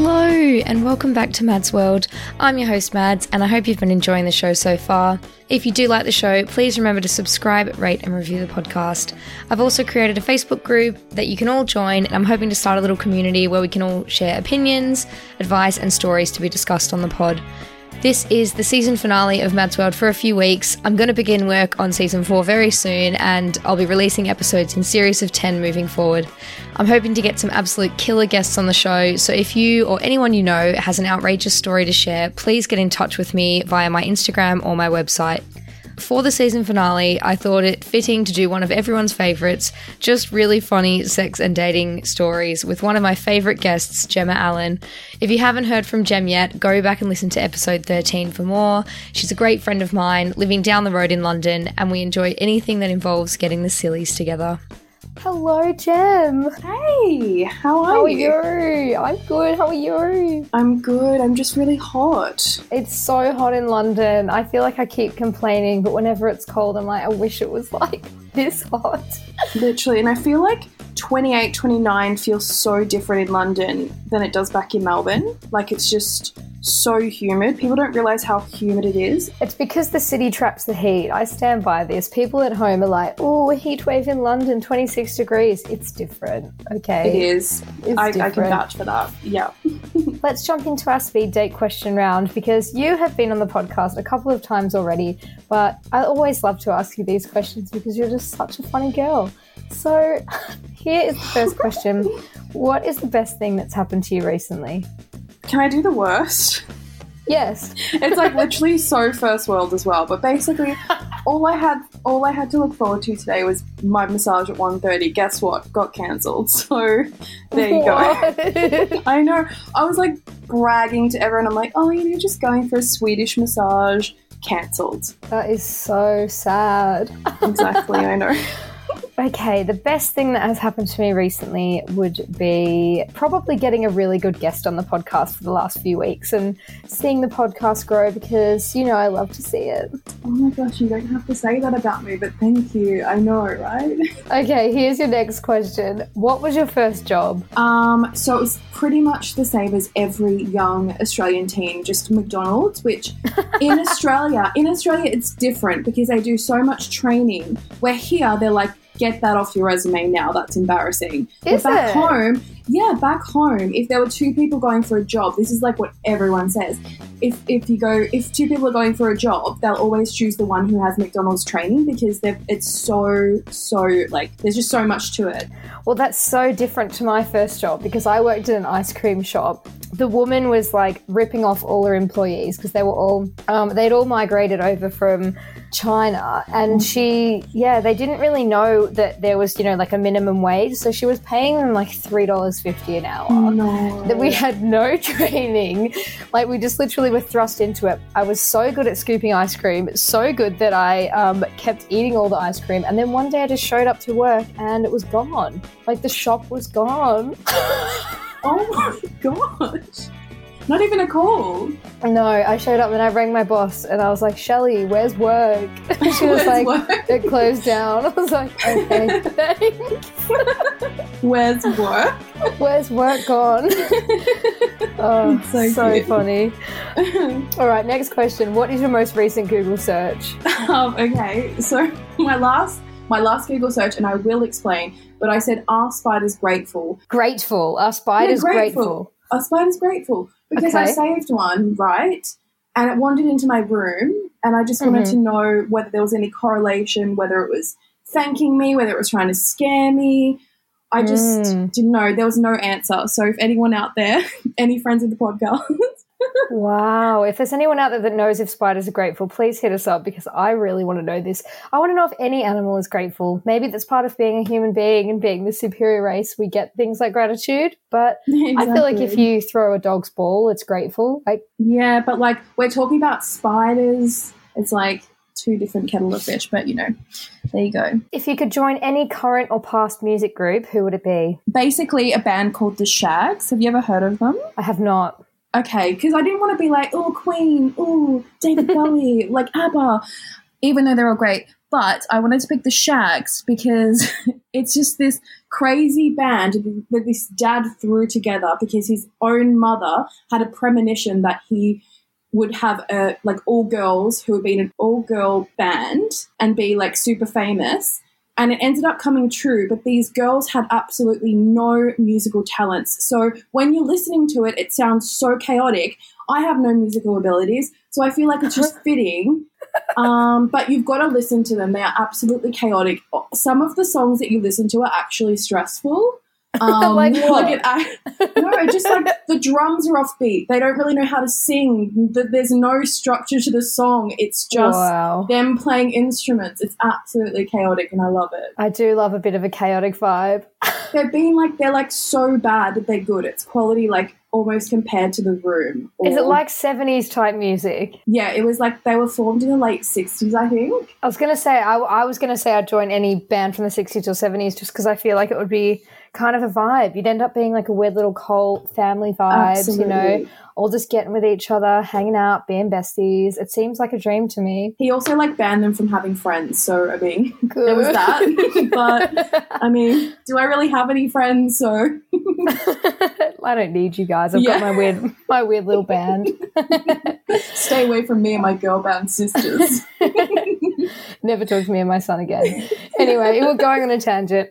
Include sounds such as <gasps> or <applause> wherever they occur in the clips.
Hello, and welcome back to Mads World. I'm your host, Mads, and I hope you've been enjoying the show so far. If you do like the show, please remember to subscribe, rate, and review the podcast. I've also created a Facebook group that you can all join, and I'm hoping to start a little community where we can all share opinions, advice, and stories to be discussed on the pod. This is the season finale of Mads World for a few weeks. I'm going to begin work on season 4 very soon, and I'll be releasing episodes in series of 10 moving forward. I'm hoping to get some absolute killer guests on the show, so if you or anyone you know has an outrageous story to share, please get in touch with me via my Instagram or my website. For the season finale, I thought it fitting to do one of everyone's favourites, just really funny sex and dating stories with one of my favourite guests, Gemma Allan. If you haven't heard from Gem yet, go back and listen to episode 13 for more. She's a great friend of mine, living down the road in London, and we enjoy anything that involves getting the sillies together. Hello, Gem. Hey, how are How are you? you? I'm good. How are you? I'm good. I'm just really hot. It's so hot in London. I feel like I keep complaining, but whenever it's cold, I'm like, I wish it was like <laughs> this hot. Literally. And I feel like 28, 29 feels so different in London than it does back in Melbourne. Like it's just so humid. People don't realize how humid it is. It's because the city traps the heat. I stand by this. People at home are like, oh, a heat wave in London, 26 degrees. It's different. Okay. It is. It's I, I can vouch for that. Yeah. <laughs> Let's jump into our speed date question round because you have been on the podcast a couple of times already, but I always love to ask you these questions because you're just such a funny girl. So, <laughs> here is the first question What is the best thing that's happened to you recently? Can I do the worst? Yes. It's like literally so first world as well. But basically, all I had all I had to look forward to today was my massage at 1.30. Guess what? Got cancelled. So there you go. <laughs> I know. I was like bragging to everyone. I'm like, oh, you know, just going for a Swedish massage. Cancelled. that is so sad. Exactly. I know. <laughs> Okay, the best thing that has happened to me recently would be probably getting a really good guest on the podcast for the last few weeks and seeing the podcast grow because, you know, I love to see it. Oh my gosh, you don't have to say that about me, but thank you. I know, right? <laughs> Okay, here's your next question. What was your first job? Um, so it was pretty much the same as every young Australian teen, just McDonald's, which <laughs> in Australia, in Australia it's different because they do so much training. Where here they're like, get that off your resume now, that's embarrassing. Is but back it? home, yeah, back home, if there were two people going for a job, this is like what everyone says. If if you go if two people are going for a job, they'll always choose the one who has McDonald's training because it's so so like there's just so much to it. Well, that's so different to my first job because I worked in an ice cream shop. The woman was like ripping off all her employees because they were all, um, they'd all migrated over from China. And she, yeah, they didn't really know that there was, you know, like a minimum wage. So she was paying them like $3.50 an hour. No. That we had no <laughs> training. Like we just literally were thrust into it. I was so good at scooping ice cream, so good that I um, kept eating all the ice cream. And then one day I just showed up to work and it was gone. Like the shop was gone. <laughs> Oh my gosh. Not even a call. No, I showed up and I rang my boss and I was like, Shelly, where's work? And <laughs> she was like, work? it closed down. <laughs> I was like, okay, <laughs> thanks. Where's work? Where's work gone? oh, so so, funny. All right, next question. What is your most recent Google search? um, okay, so my last my last Google search, and I will explain, but I said, "Are spiders grateful?" Grateful. Our spider's Yeah, grateful. Are spiders grateful? Because I saved one, right? And it wandered into my room, and I just wanted Mhm. to know whether there was any correlation, whether it was thanking me, whether it was trying to scare me. I just Mm. didn't know. There was no answer. So if anyone out there, <laughs> any friends of the podcast, Wow. If there's anyone out there that knows if spiders are grateful, please hit us up because I really want to know this. I want to know if any animal is grateful. Maybe that's part of being a human being and being the superior race. We get things like gratitude, but <laughs> I feel like if you throw a dog's ball, it's grateful. Like, Yeah, but like we're talking about spiders. It's like two different kettle of fish, but you know, there you go. if you could join any current or past music group, who would it be? Basically, a band called the Shaggs. Have you ever heard of them? I have not. Okay, because I didn't want to be like, oh, Queen, oh, David <laughs> Bowie, like ABBA, even though they're all great. But I wanted to pick the Shaggs because <laughs> it's just this crazy band that this dad threw together because his own mother had a premonition that he would have a like all girls who would be in an all girl band and be like super famous and it ended up coming true but these girls had absolutely no musical talents. So when you're listening to it it sounds so chaotic. I have no musical abilities so i feel like it's just <laughs> fitting. Um, but you've got to listen to them. They are absolutely chaotic. Some of the songs that you listen to are actually stressful um, Like what? it, I, <laughs> no, just like the drums are offbeat. They don't really know how to sing. Th- There's no structure to the song. It's just wow. them playing instruments. It's absolutely chaotic, and I love it. I do love a bit of a chaotic vibe. They're being like they're like so bad that they're good. It's quality like almost compared to the room. Is it like 70s type music? Yeah, it was like they were formed in the late '60s, I think. I was going to say, I, I was going to say I'd join any band from the 60s or 70s just because I feel like it would be kind of a vibe. You'd end up being like a weird little cult family vibes, you know, all just getting with each other, hanging out, being besties. It seems like a dream to me. He also like banned them from having friends. So I mean, <laughs> there was Good. that. <laughs> but I mean, do I really have any friends? So <laughs> I don't need you guys. I've Yeah. got my weird, my weird little band. <laughs> stay away from me and my girl band sisters. <laughs> <laughs> Never talk to me and my son again. Anyway, we're going on a tangent.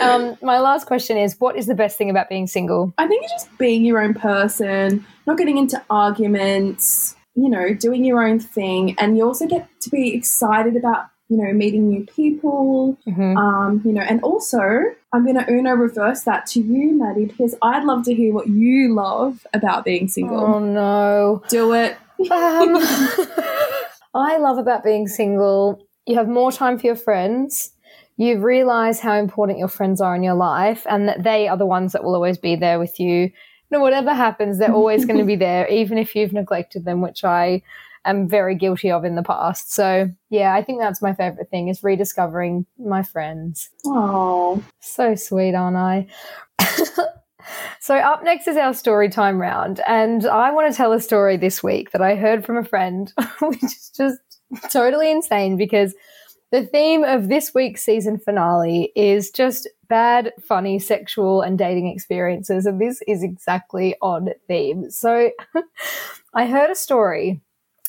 Um, my last question is: What is the best thing about being single? I think it's just being your own person, not getting into arguments, you know, doing your own thing. And you also get to be excited about, you know, meeting new people. Mhm. Um, you know, and also I'm gonna Uno reverse that to you, Maddie, because I'd love to hear what you love about being single. Oh no. Do it. Um, <laughs> I love about being single. You have more time for your friends. You realize how important your friends are in your life and that they are the ones that will always be there with you. No, whatever happens, they're always going to be <laughs> there, even if you've neglected them, which I am very guilty of in the past. So, yeah, I think that's my favorite thing is rediscovering my friends. Oh, So sweet, aren't I? <laughs> so, up next is our story time round. And I want to tell a story this week that I heard from a friend, <laughs> which is just totally insane because the theme of this week's season finale is just bad, funny, sexual, and dating experiences. And this is exactly on theme. So, <laughs> I heard a story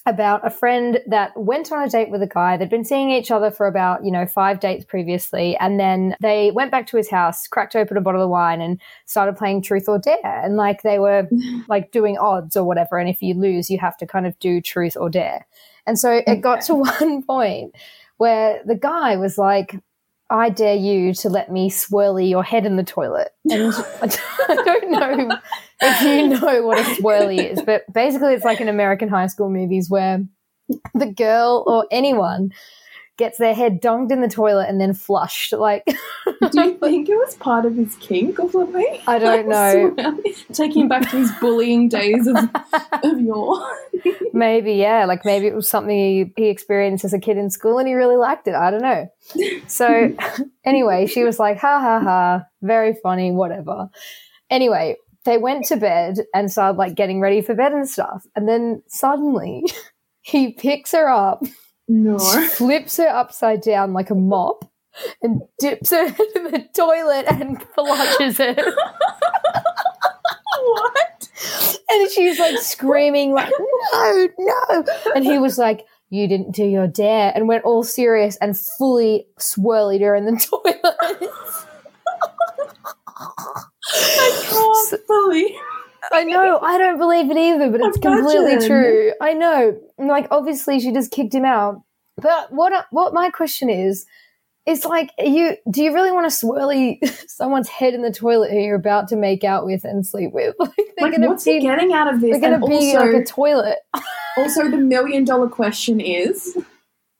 about a friend that went on a date with a guy. They'd been seeing each other for about, you know, five dates previously. And then they went back to his house, cracked open a bottle of wine and started playing truth or dare. And like they were <laughs> like doing odds or whatever. And if you lose, you have to kind of do truth or dare. And so it got to <laughs> one point where the guy was like, I dare you to let me swirly your head in the toilet. And <laughs> <laughs> I don't know if you know what a swirly is, but basically it's like in American high school movies where the girl or anyone gets their head dunked in the toilet and then flushed. Like, do you <laughs> think it was part of his kink or something? I don't know. <laughs> Taking him back to his bullying days of, of yore. <laughs> maybe, yeah, like maybe it was something he, he experienced as a kid in school and he really liked it. I don't know. So, anyway, she was like, ha ha ha, very funny, whatever. Anyway, they went to bed and started like getting ready for bed and stuff. And then suddenly he picks her up, No. flips her upside down like a mop, and dips her <laughs> in the toilet and flushes it. what? And she's like screaming, like, no, no. And he was like, you didn't do your dare, and went all serious and fully swirled her in the <laughs> toilet. I can't believe. I know, I don't believe it either, but it's completely true. I know. Like, obviously, she just kicked him out. But what what my question is, is like, you do you really want to swirly <laughs> someone's head in the toilet who you're about to make out with and sleep with? <laughs> Like, they're Like, what's be, he getting out of this? they're gonna be also, like a toilet. <laughs> also, the million dollar question is: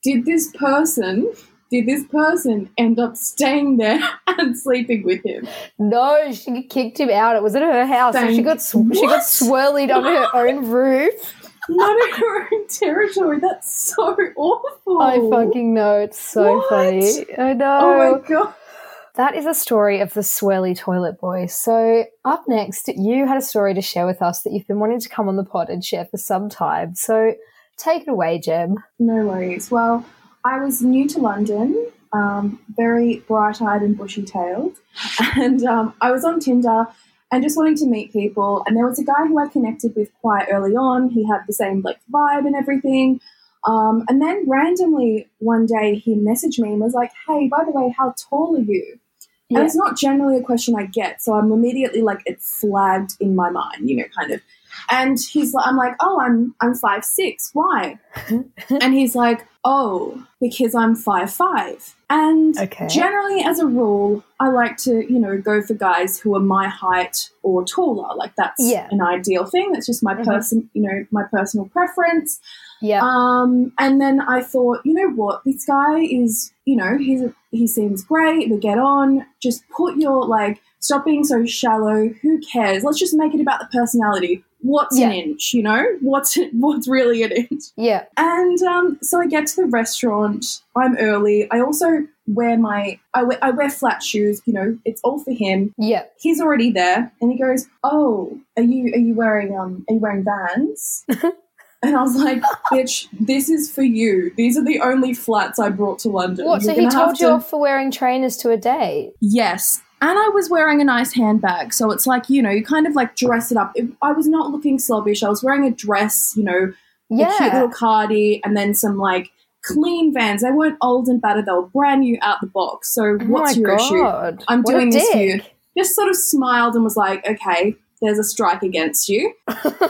Did this person, did this person end up staying there <laughs> and sleeping with him? No, she kicked him out. It was at her house. so she got sw- she got swirled on her own <laughs> roof. Not in her own territory. That's so awful. I fucking know. It's so What? funny. I know. Oh my god. That is a story of the swirly toilet boy. So, up next, you had a story to share with us that you've been wanting to come on the pod and share for some time. So, take it away, Gem. No worries. Well, I was new to London, um, very bright eyed and bushy tailed, <laughs> and um, I was on Tinder and just wanting to meet people. And there was a guy who I connected with quite early on. He had the same like vibe and everything. Um, and then randomly one day he messaged me and was like, "Hey, by the way, how tall are you?" Yeah. And it's not generally a question I get, so I'm immediately like it's flagged in my mind, you know, kind of. And he's like, I'm like, oh, I'm I'm five six. Why? <laughs> and he's like, oh, because I'm five five. And Okay. generally, as a rule, I like to, you know, go for guys who are my height or taller. Like that's Yeah. an ideal thing. That's just my Mhm. person, you know, my personal preference. Yeah. Um, and then I thought, you know what, this guy is, you know, he's he seems great. We get on. Just put your like, stop being so shallow. Who cares? Let's just make it about the personality. What's an inch? You know, <laughs> what's what's really an inch? yeah. And um, so I get to the restaurant. I'm early. I also wear my I wear, I wear flat shoes. You know, it's all for him. Yeah. He's already there, and he goes, "Oh, are you are you wearing um are you wearing Vans?" <laughs> and I was like, "Bitch, this is for you. These are the only flats I brought to London." What? So You're he gonna told you to- off for wearing trainers to a date? Yes. And I was wearing a nice handbag. So it's like, you know, you kind of like dress it up. It, I was not looking slobbish. I was wearing a dress, you know, a cute little cardi, and then some like clean vans. They weren't old and battered, they were brand new out the box. So Oh what's your issue? I'm What doing this for you. Just sort of smiled and was like, okay, there's a strike against you.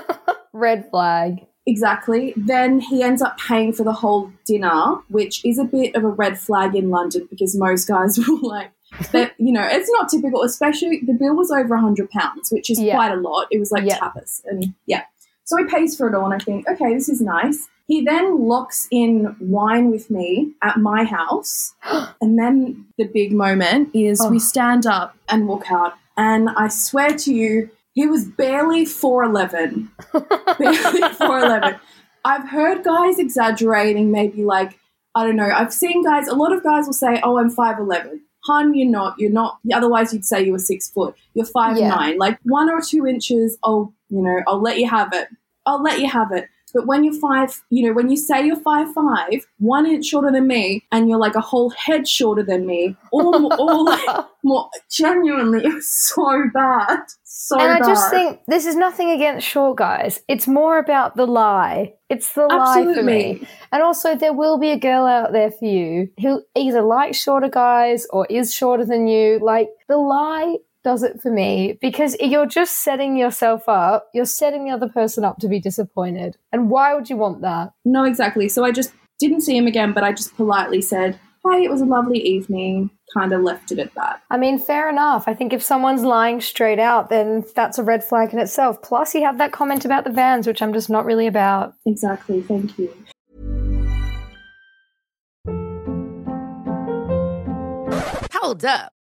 <laughs> Red flag. Exactly. Then he ends up paying for the whole dinner, which is a bit of a red flag in London because most guys <laughs> will like that. You know, it's not typical. Especially the bill was over a hundred pounds, which is Yeah. quite a lot. It was like Yeah. tapas, and yeah. So he pays for it all, and I think, okay, this is nice. He then locks in wine with me at my house, <gasps> and then the big moment is Oh. we stand up and walk out, and I swear to you, he was barely four eleven <laughs> barely 4'11. I've heard guys exaggerating, maybe like, I don't know. I've seen guys, a lot of guys will say, oh, I'm 5'11. Hun, you're not. You're not. Otherwise, you'd say you were six foot. You're five Yeah. nine. Like one or two inches, I'll, you know, I'll let you have it. I'll let you have it. But when you're five, you know, when you say you're five five, one inch shorter than me, and you're like a whole head shorter than me, more, or like more, genuinely, it was <laughs> so bad, so and I bad. just think this is nothing against short guys. It's more about the lie. It's the lie for me. And also, there will be a girl out there for you who either likes shorter guys or is shorter than you. Like, the lie does it for me because you're just setting yourself up. You're setting the other person up to be disappointed. And why would you want that? No, exactly. So I just didn't see him again, but I just politely said, Hey, it was a lovely evening. Kind of left it at that. I mean, fair enough. I think if someone's lying straight out, then that's a red flag in itself. Plus, you have that comment about the vans, which I'm just not really about. Exactly. Thank you. Hold up.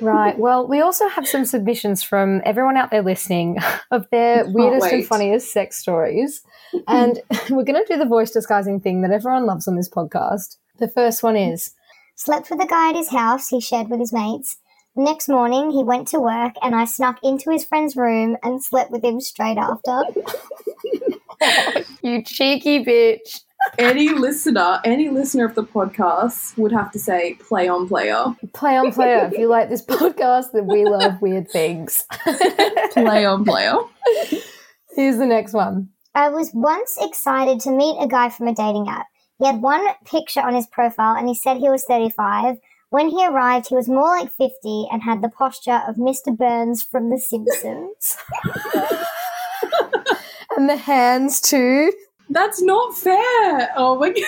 Right. Well, we also have some submissions from everyone out there listening <laughs> of their weirdest and funniest sex stories. <laughs> And <laughs> we're going to do the voice disguising thing that everyone loves on this podcast. The first one is Slept with a guy at his house he shared with his mates. The next morning, he went to work and I snuck into his friend's room and slept with him straight after. You cheeky bitch. Any listener, any listener of the podcast would have to say play on player. Play on player. if you like this podcast, then we love weird things. Play on player. Here's the next one. I was once excited to meet a guy from a dating app. He had one picture on his profile and he said he was 35. When he arrived, he was more like 50 and had the posture of Mr. Burns from The Simpsons. <laughs> And the hands too. That's not fair. Oh my god.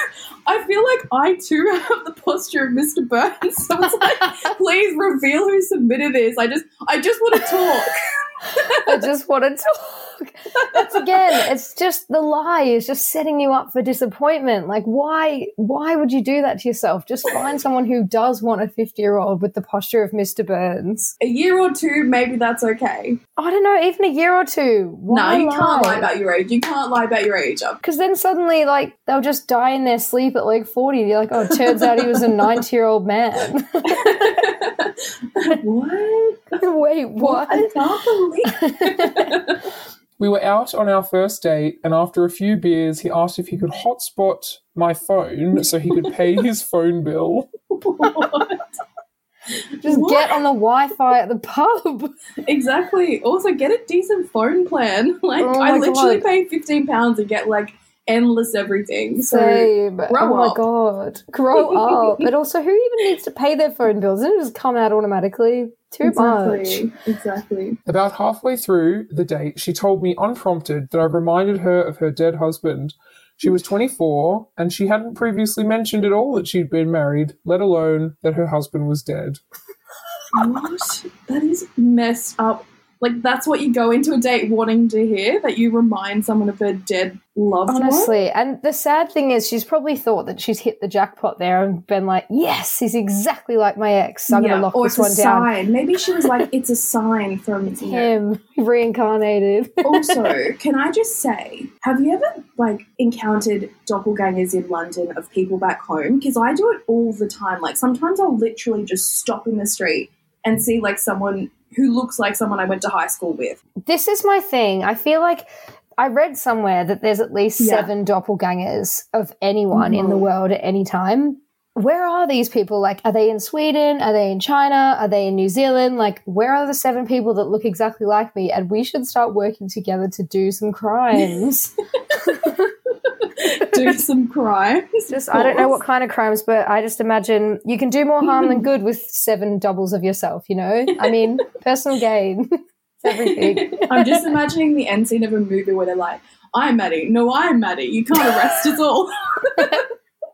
I feel like I too have the posture of Mr. Burns. So it's like, <laughs> please reveal who submitted this. I just I just want to talk. I just want to talk. <laughs> That's again, it's just the lie is just setting you up for disappointment. Like why why would you do that to yourself? Just find someone who does want a 50 year old with the posture of Mr. Burns. A year or two, maybe that's okay. I don't know, even a year or two. no, you can't lie about your age. You can't lie about your age. Because then suddenly, like, they'll just die in their sleep at like 40. You're like, oh, it turns out he was a 90 year old man. <laughs> <laughs> what? Wait, what? I can't believe. We were out on our first date, and after a few beers, he asked if he could hotspot my phone so he could pay <laughs> his phone bill. Just What? get on the Wi Fi at the pub. Exactly. Also, get a decent phone plan. <laughs> Like, Oh I literally God. pay fifteen pounds and get like endless everything. So Same. grow oh my god. Grow <laughs> up. But also, who even needs to pay their phone bills? Doesn't it just come out automatically? Too much. exactly, exactly. About halfway through the date, she told me unprompted that I reminded her of her dead husband. She was 24, and she hadn't previously mentioned at all that she'd been married, let alone that her husband was dead. What? That is messed up. Like that's what you go into a date wanting to hear that you remind someone of their dead loved one. Honestly, and the sad thing is, she's probably thought that she's hit the jackpot there and been like, "Yes, he's exactly like my ex. I'm gonna lock or this one down." sign. Maybe she was like, "It's a sign from <laughs> Him reincarnated. <laughs> also, can I just say, have you ever like encountered doppelgangers in London of people back home? Because I do it all the time. Like sometimes I'll literally just stop in the street and see like someone who looks like someone I went to high school with. this is my thing. I feel like I read somewhere that there's at least Yeah. seven doppelgangers of anyone in the Mhm. world at any time. Where are these people? Like, are they in Sweden? Are they in China? Are they in New Zealand? Like, where are the seven people that look exactly like me? And we should start working together to do some crimes. <laughs> do <laughs> some crimes. Just I don't know what kind of crimes, but I just imagine you can do more harm than mm-hmm. good with seven doubles of yourself. You know, I mean, <laughs> personal gain, <laughs> everything. I'm just imagining the end scene of a movie where they're like, I'm Maddie. No, I'm Maddie. You can't arrest us all.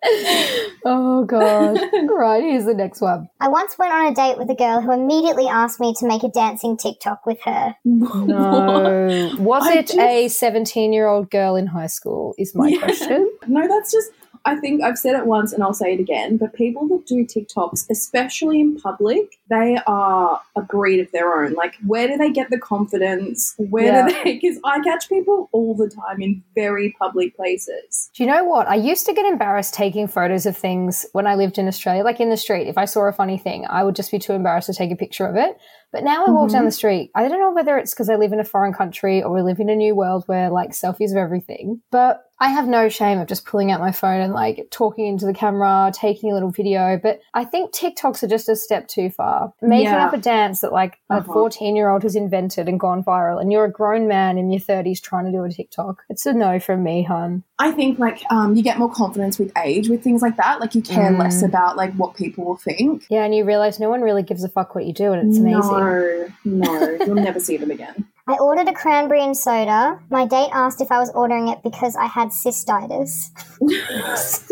<laughs> oh god! Right, here's the next one. I once went on a date with a girl who immediately asked me to make a dancing TikTok with her. No, <laughs> was I it just- a seventeen-year-old girl in high school? Is my Yeah. question. <laughs> No, that's just. I think I've said it once and I'll say it again. But people that do TikToks, especially in public, they are a breed of their own. Like, where do they get the confidence? Where Yeah. do they? Because I catch people all the time in very public places. Do you know what? I used to get embarrassed taking photos of things when I lived in Australia, like in the street. If I saw a funny thing, I would just be too embarrassed to take a picture of it. But now I walk down the street. I don't know whether it's because I live in a foreign country or we live in a new world where like selfies are everything. But I have no shame of just pulling out my phone and like talking into the camera, taking a little video. But I think TikToks are just a step too far. Making Yeah. up a dance that like a Uh-huh. 14 year old has invented and gone viral, and you're a grown man in your 30s trying to do a TikTok. It's a no from me, hun. I think like um, you get more confidence with age with things like that. Like you care Mm. less about like what people will think. Yeah, and you realize no one really gives a fuck what you do, and it's amazing. No, no, you'll never see them again. <laughs> I ordered a cranberry and soda. My date asked if I was ordering it because I had cystitis.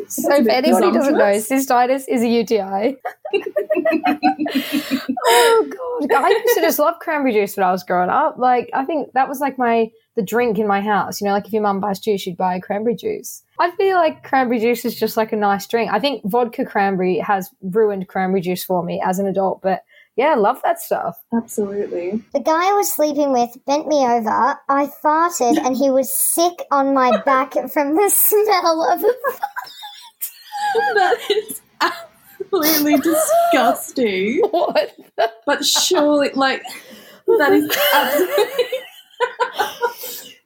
So if anybody doesn't know, cystitis is a UTI. <laughs> oh god, I used to just love cranberry juice when I was growing up. Like I think that was like my the drink in my house. You know, like if your mum buys juice, you'd buy cranberry juice. I feel like cranberry juice is just like a nice drink. I think vodka cranberry has ruined cranberry juice for me as an adult, but yeah, I love that stuff. Absolutely. The guy I was sleeping with bent me over. I farted and he was sick on my <laughs> back from the smell of <laughs> that is absolutely disgusting. <laughs> What? But surely, like, that is absolutely.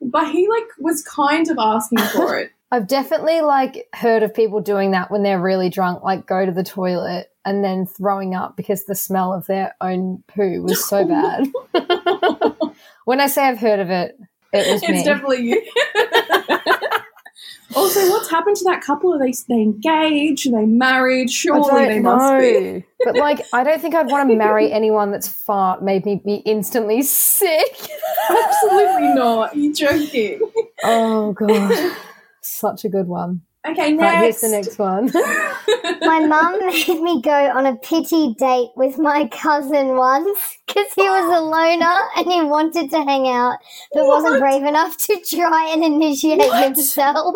but he like was kind of asking for it. I've definitely like heard of people doing that when they're really drunk, like go to the toilet and then throwing up because the smell of their own poo was so bad. <laughs> when I say I've heard of it, it was It's me. definitely you. <laughs> also, what's happened to that couple? Are they they engaged? Are they married? Surely they must be. but like, I don't think I'd want to marry anyone that's fart made me be instantly sick. Absolutely not. You're you joking? oh god, such a good one. Okay, next. Right, here's the next one. <laughs> My mum made me go on a pity date with my cousin once because he was a loner and he wanted to hang out but wasn't brave enough to try and initiate What? himself.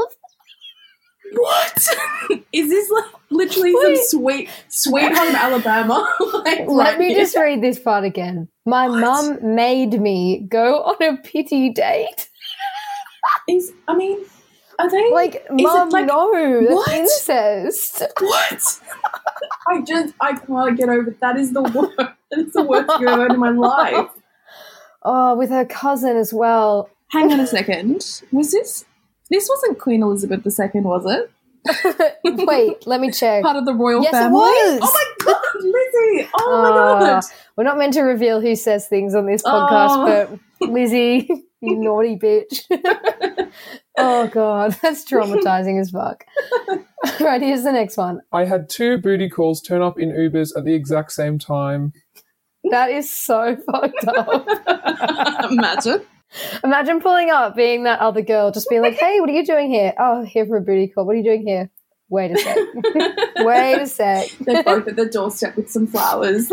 What? <laughs> Is this like literally Wait. some sweet, sweet home Alabama? <laughs> like, Let right me here? just read this part again. My mum made me go on a pity date. Is I mean, are they Like, mum, like- no, that's What? incest. what? <laughs> I just I can't get over. That is the worst. <laughs> That is the worst you've ever heard in my life. Oh, with her cousin as well. Hang on a second. Was this? This wasn't Queen Elizabeth II, was it? <laughs> Wait, let me check. Part of the royal Yes, it was. Oh my god, Lizzie! Oh my Oh, god! We're not meant to reveal who says things on this podcast, Oh. but Lizzie, you naughty bitch. Oh god, <laughs> that's traumatizing as fuck. <laughs> right, here's the next one. I had two booty calls turn up in Ubers at the exact same time. That is so <laughs> fucked up. Imagine. Imagine pulling up, being that other girl, just being like, "Hey, what are you doing here? Oh, here for a booty call. What are you doing here? Wait a sec. Wait a sec." They're both at the doorstep with some flowers.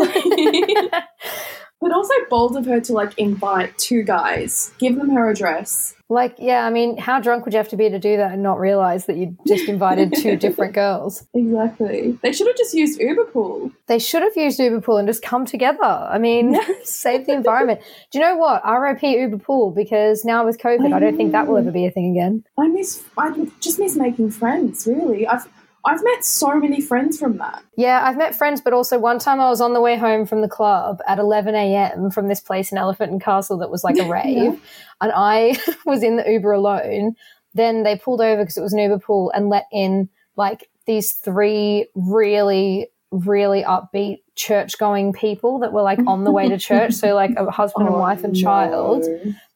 But also bold of her to like invite two guys, give them her address. Like, yeah, I mean, how drunk would you have to be to do that and not realize that you just invited two <laughs> different girls? Exactly. They should have just used Uberpool. They should have used Uberpool and just come together. I mean, <laughs> <laughs> save the environment. Do you know what? RIP Uberpool because now with COVID, I don't think that will ever be a thing again. I miss. I just miss making friends. Really, I've I've met so many friends from that. Yeah, I've met friends, but also one time I was on the way home from the club at 11 a.m. from this place in Elephant and Castle that was like a <laughs> rave, and I <laughs> was in the Uber alone. Then they pulled over because it was an Uber pool and let in like these three really, really upbeat church going people that were like on the way to church. So, like a husband and <laughs> Oh, wife and child.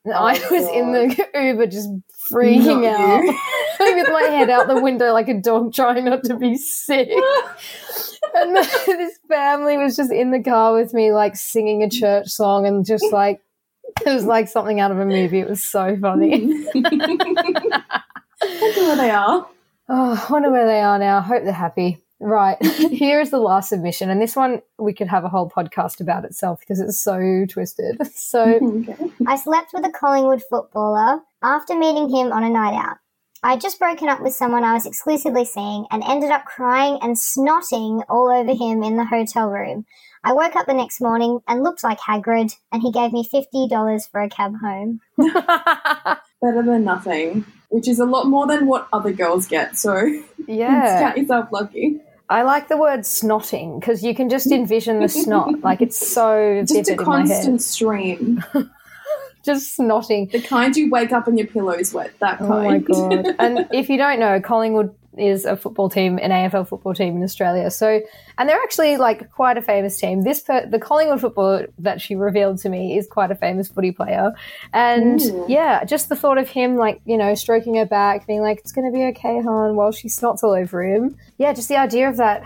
And oh I Oh, <laughs> was in the <laughs> Uber just freaking Not out. <laughs> with my head out the window like a dog trying not to be sick. and this family was just in the car with me, like singing a church song and just like, it was like something out of a movie. It was so funny. I wonder where they are. Oh, I wonder where they are now. I hope they're happy. Right. <laughs> Here is the last submission. And this one, we could have a whole podcast about itself because it's so twisted. <laughs> So, <laughs> Okay. I slept with a Collingwood footballer after meeting him on a night out. I had just broken up with someone I was exclusively seeing and ended up crying and snotting all over him in the hotel room. I woke up the next morning and looked like Hagrid, and he gave me $50 for a cab home. Better than nothing, which is a lot more than what other girls get. So yeah. count yourself lucky. I like the word snotting because you can just envision the snot. <laughs> Like it's so Just a vivid in my head. constant stream. <laughs> Just snotting. The kind you wake up and your pillow's wet. That kind. Oh my god! and if you don't know, Collingwood is a football team, an AFL football team in Australia. So, and they're actually like quite a famous team. This per- the Collingwood football that she revealed to me is quite a famous footy player. And Ooh. yeah, just the thought of him like you know stroking her back, being like, "It's going to be okay, hon," while she snots all over him. Yeah, just the idea of that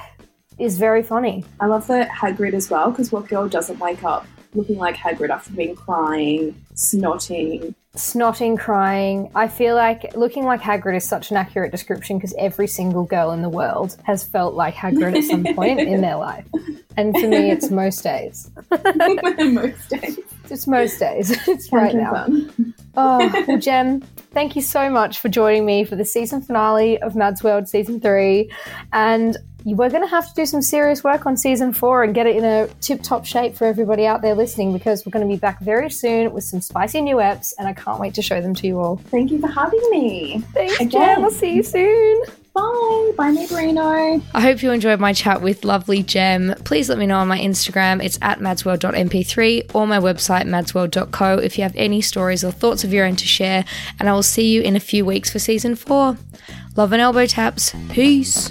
is very funny. I love the Hagrid as well because what girl doesn't wake up looking like Hagrid after being crying, snotting? snotting, crying. I feel like looking like Hagrid is such an accurate description because every single girl in the world has felt like Hagrid at some point in their life. And for me, it's most days. <laughs> Most days. It's most days. <laughs> It's right now. fun. Oh, well, Gem, thank you so much for joining me for the season finale of Mads World season three. And we're going to have to do some serious work on season four and get it in a tip top shape for everybody out there listening because we're going to be back very soon with some spicy new apps, And I can't wait to show them to you all. Thank you for having me. Thanks, Again. Gem. I'll see you soon. Bye. Bye, Neighborino. I hope you enjoyed my chat with lovely Gem. Please let me know on my Instagram. It's at madsworld.mp3 or my website, madsworld.co, if you have any stories or thoughts of your own to share. And I will see you in a few weeks for season four. Love and elbow taps. Peace.